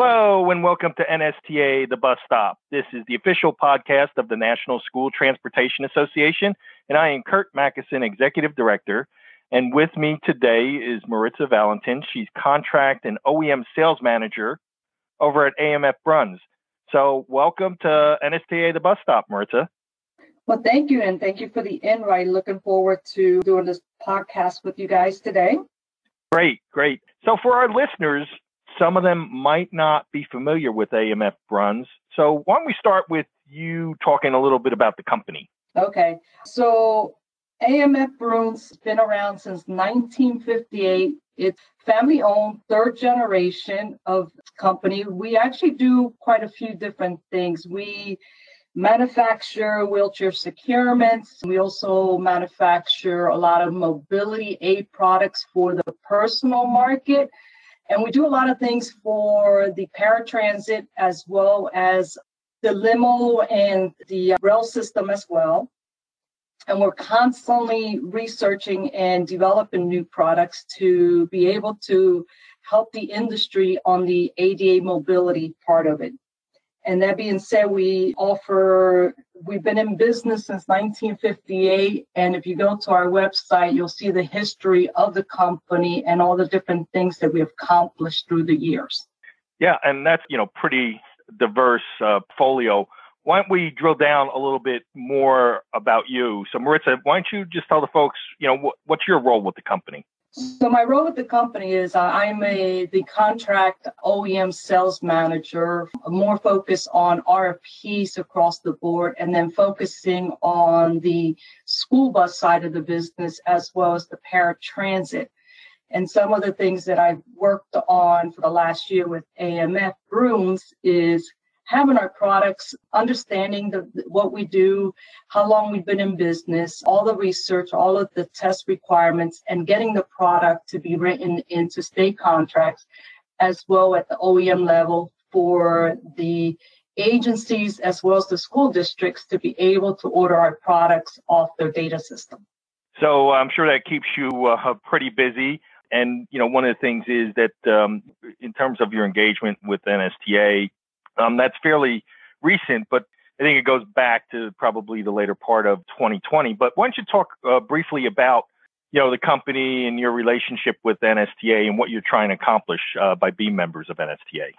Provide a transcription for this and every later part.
Hello and welcome to NSTA, the bus stop. This is the official podcast of the National School Transportation Association, and I am Curt Macysyn, Executive Director. And with me today is Maritza Valentin. She's Contract and OEM Sales Manager over at AMF Bruns. So, welcome to NSTA, the bus stop, Maritza. Well, thank you, and thank you for the invite. Looking forward to doing this podcast with you guys today. Great, great. So, for our listeners, some of them might not be familiar with AMF Bruns. So why don't we start with you talking a little bit about the company? Okay. So AMF Bruns has been around since 1958. It's family owned, third generation of company. We actually do quite a few different things. We manufacture wheelchair securements. We also manufacture a lot of mobility aid products for the personal market. And we do a lot of things for the paratransit as well as the limo and the uh, rail system as well. And we're constantly researching and developing new products to be able to help the industry on the ADA mobility part of it. And that being said, we offer, we've been in business since 1958. And if you go to our website, you'll see the history of the company and all the different things that we have accomplished through the years. Yeah, and that's, you know, pretty diverse uh, folio. Why don't we drill down a little bit more about you? So, Maritza, why don't you just tell the folks, you know, wh- what's your role with the company? So my role with the company is uh, I'm a the contract OEM sales manager, more focused on RFPs across the board, and then focusing on the school bus side of the business as well as the paratransit. And some of the things that I've worked on for the last year with AMF Bruns is having our products, understanding the, what we do, how long we've been in business, all the research, all of the test requirements, and getting the product to be written into state contracts as well at the OEM level for the agencies as well as the school districts to be able to order our products off their data system. So I'm sure that keeps you uh, pretty busy. And you know, one of the things is that um, in terms of your engagement with NSTA, um, that's fairly recent, but I think it goes back to probably the later part of 2020. But why don't you talk uh, briefly about you know the company and your relationship with NSTA and what you're trying to accomplish uh, by being members of NSTA?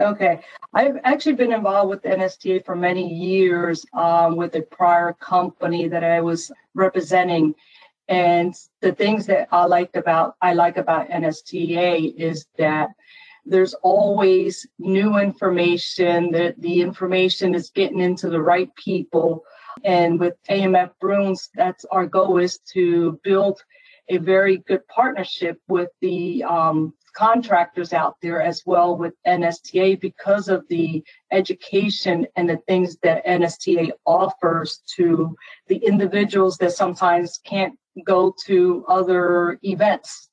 Okay, I've actually been involved with NSTA for many years um, with a prior company that I was representing, and the things that I liked about I like about NSTA is that there's always new information that the information is getting into the right people. And with amf bruns that's our goal is to build a very good partnership with the um, contractors out there as well with nsta because of the education and the things that nsta offers to the individuals that sometimes can't go to other events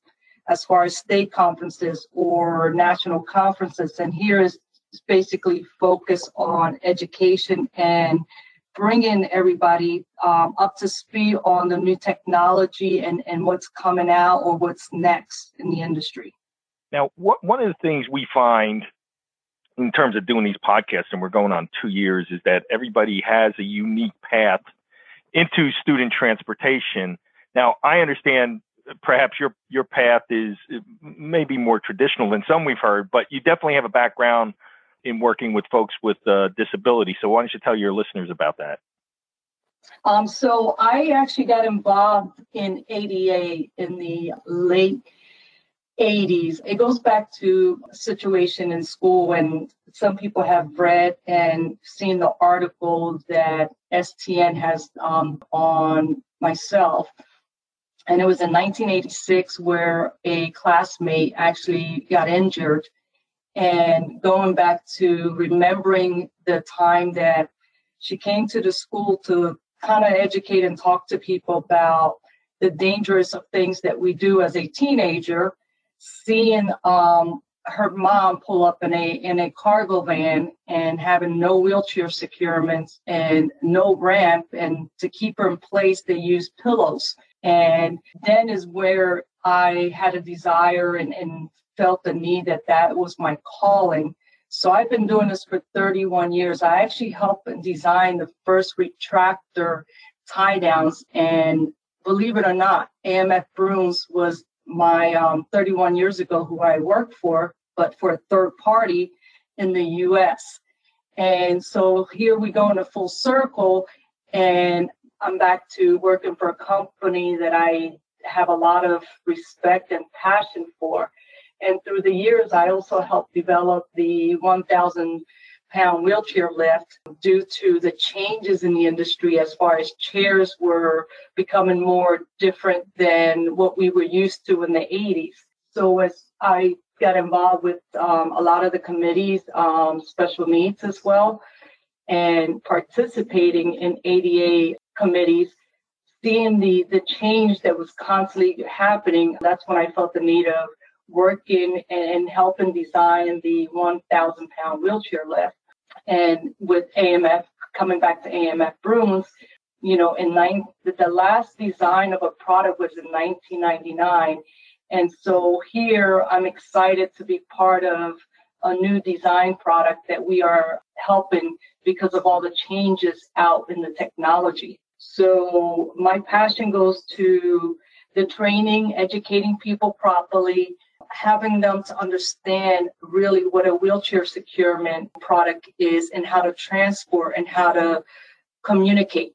as far as state conferences or national conferences. And here is basically focus on education and bringing everybody um, up to speed on the new technology and, and what's coming out or what's next in the industry. Now, what, one of the things we find in terms of doing these podcasts, and we're going on two years, is that everybody has a unique path into student transportation. Now, I understand perhaps your your path is maybe more traditional than some we've heard, but you definitely have a background in working with folks with uh, disability. So why don't you tell your listeners about that? Um, so I actually got involved in ADA in the late 80s. It goes back to a situation in school when some people have read and seen the article that STN has um, on myself and it was in 1986 where a classmate actually got injured. And going back to remembering the time that she came to the school to kind of educate and talk to people about the dangerous of things that we do as a teenager, seeing um, her mom pull up in a in a cargo van and having no wheelchair securements and no ramp and to keep her in place they use pillows. And then is where i had a desire and, and felt the need that that was my calling. So i've been doing this for 31 years. I actually helped design the first retractor tie downs and believe it or not amf Bruns was my um, 31 years ago who I worked for, but for a third party in the US. And so here we go in a full circle, and I'm back to working for a company that I have a lot of respect and passion for. And through the years, I also helped develop the 1,000 pound wheelchair lift due to the changes in the industry as far as chairs were becoming more different than what we were used to in the 80s. So as I got involved with um, a lot of the committees, um, special needs as well, and participating in ADA committees, seeing the the change that was constantly happening, that's when I felt the need of working and helping design the 1,000 pound wheelchair lift. And with AMF, coming back to AMF Bruns, you know, in nine, the last design of a product was in 1999. And so here I'm excited to be part of a new design product that we are helping because of all the changes out in the technology. So my passion goes to the training, educating people properly, having them to understand really what a wheelchair securement product is and how to transport and how to communicate.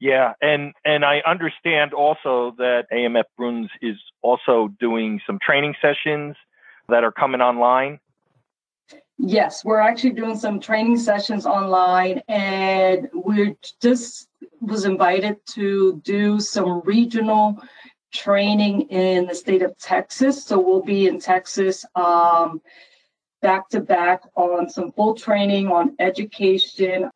Yeah, and and I understand also that AMF Bruns is also doing some training sessions that are coming online. Yes, we're actually doing some training sessions online, and we just was invited to do some regional training in the state of Texas. So we'll be in Texas um, back to back on some full training on education,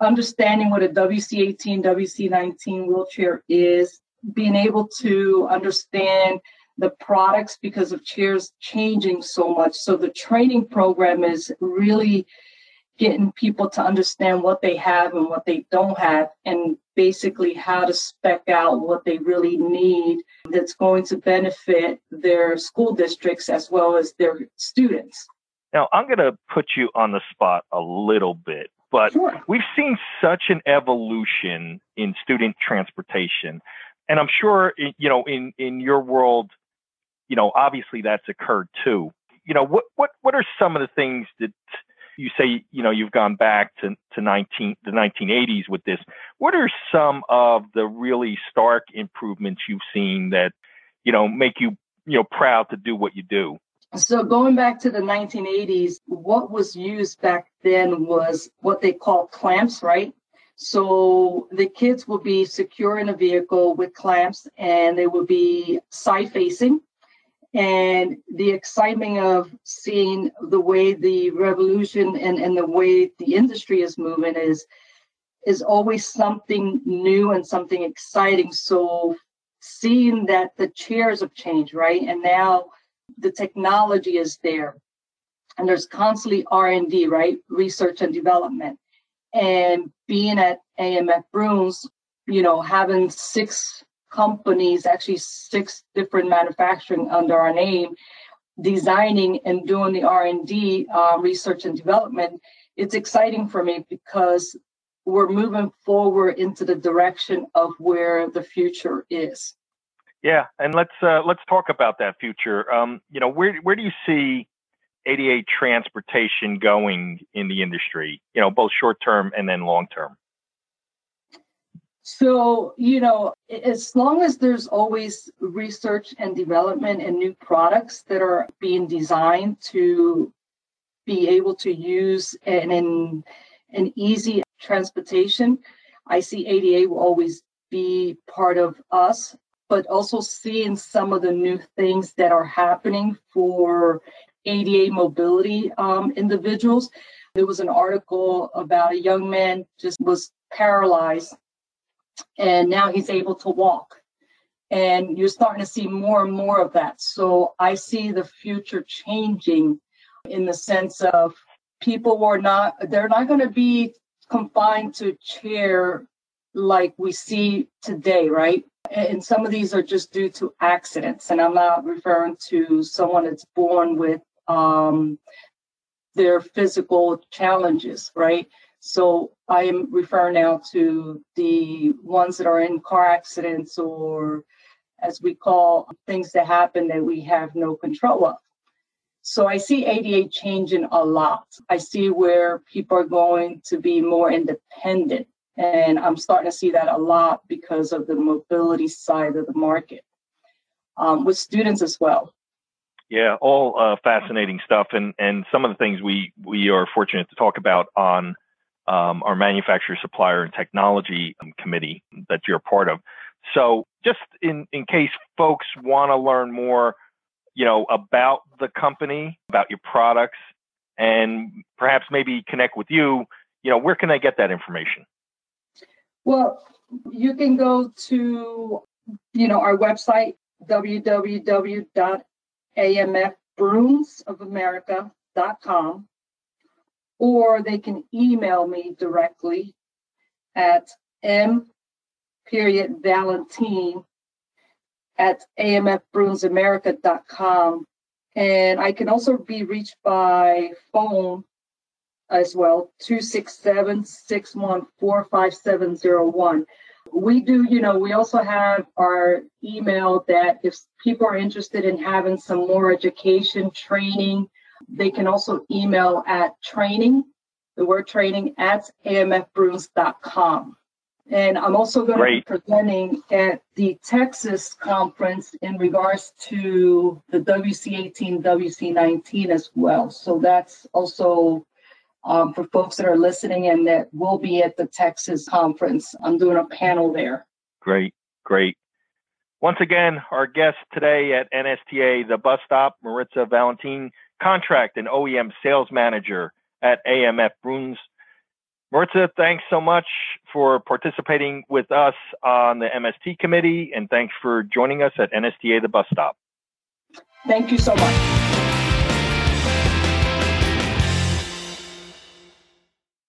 understanding what a WC18, WC19 wheelchair is, being able to understand the products because of chairs changing so much. So the training program is really getting people to understand what they have and what they don't have and basically how to spec out what they really need that's going to benefit their school districts as well as their students. Now, I'm going to put you on the spot a little bit, but sure. we've seen such an evolution in student transportation. And I'm sure, you know, in, in your world, you know, obviously that's occurred too. You know, what, what, what are some of the things that you say you know you've gone back to to 19 the 1980s with this. What are some of the really stark improvements you've seen that you know make you you know proud to do what you do? So going back to the 1980s, what was used back then was what they call clamps, right? So the kids would be secure in a vehicle with clamps and they would be side facing and the excitement of seeing the way the revolution and, and the way the industry is moving is is always something new and something exciting. So seeing that the chairs have changed right? And now the technology is there. And there's constantly r&d right? Research and development. And being at amf Bruns you know having six companies, actually six different manufacturing under our name, designing and doing the R&D uh, research and development. It's exciting for me because we're moving forward into the direction of where the future is. Yeah, and let's uh, let's talk about that future. Um, you know, where where do you see ADA transportation going in the industry? You know, both short term and then long term. So, you know, as long as there's always research and development and new products that are being designed to be able to use and an, an easy transportation, I see ADA will always be part of us, but also seeing some of the new things that are happening for ADA mobility um, individuals. There was an article about a young man just was paralyzed and now he's able to walk. And you're starting to see more and more of that. So I see the future changing in the sense of people were not, they're not going to be confined to chair like we see today, right? And some of these are just due to accidents. And I'm not referring to someone that's born with um, their physical challenges, right? So I am referring now to the ones that are in car accidents or as we call things that happen that we have no control of. So I see ADA changing a lot. I see where people are going to be more independent. And I'm starting to see that a lot because of the mobility side of the market um, with students as well. Yeah, all uh, fascinating stuff, and and some of the things we we are fortunate to talk about on um, our manufacturer, supplier, and technology um, committee that you're part of. So, just in in case folks want to learn more, you know, about the company, about your products, and perhaps maybe connect with you, you know, where can they get that information? Well, you can go to you know our website www amfbrunsofamerica.com or they can email me directly at m period valentin at amfbrunsamerica.com and i can also be reached by phone as well 267 614 5701 we do, you know, we also have our email that if people are interested in having some more education training, they can also email at training, the word training at amfbruns.com. And I'm also going Great. to be presenting at the Texas conference in regards to the WC18, WC19 as well. So that's also um, for folks that are listening and that will be at the Texas conference. I'm doing a panel there. Great, great. Once again, our guest today at NSTA, the bus stop, Maritza Valentin, contract and OEM sales manager at AMF Bruns. Maritza, thanks so much for participating with us on the MST committee, and thanks for joining us at NSTA, the bus stop. Thank you so much.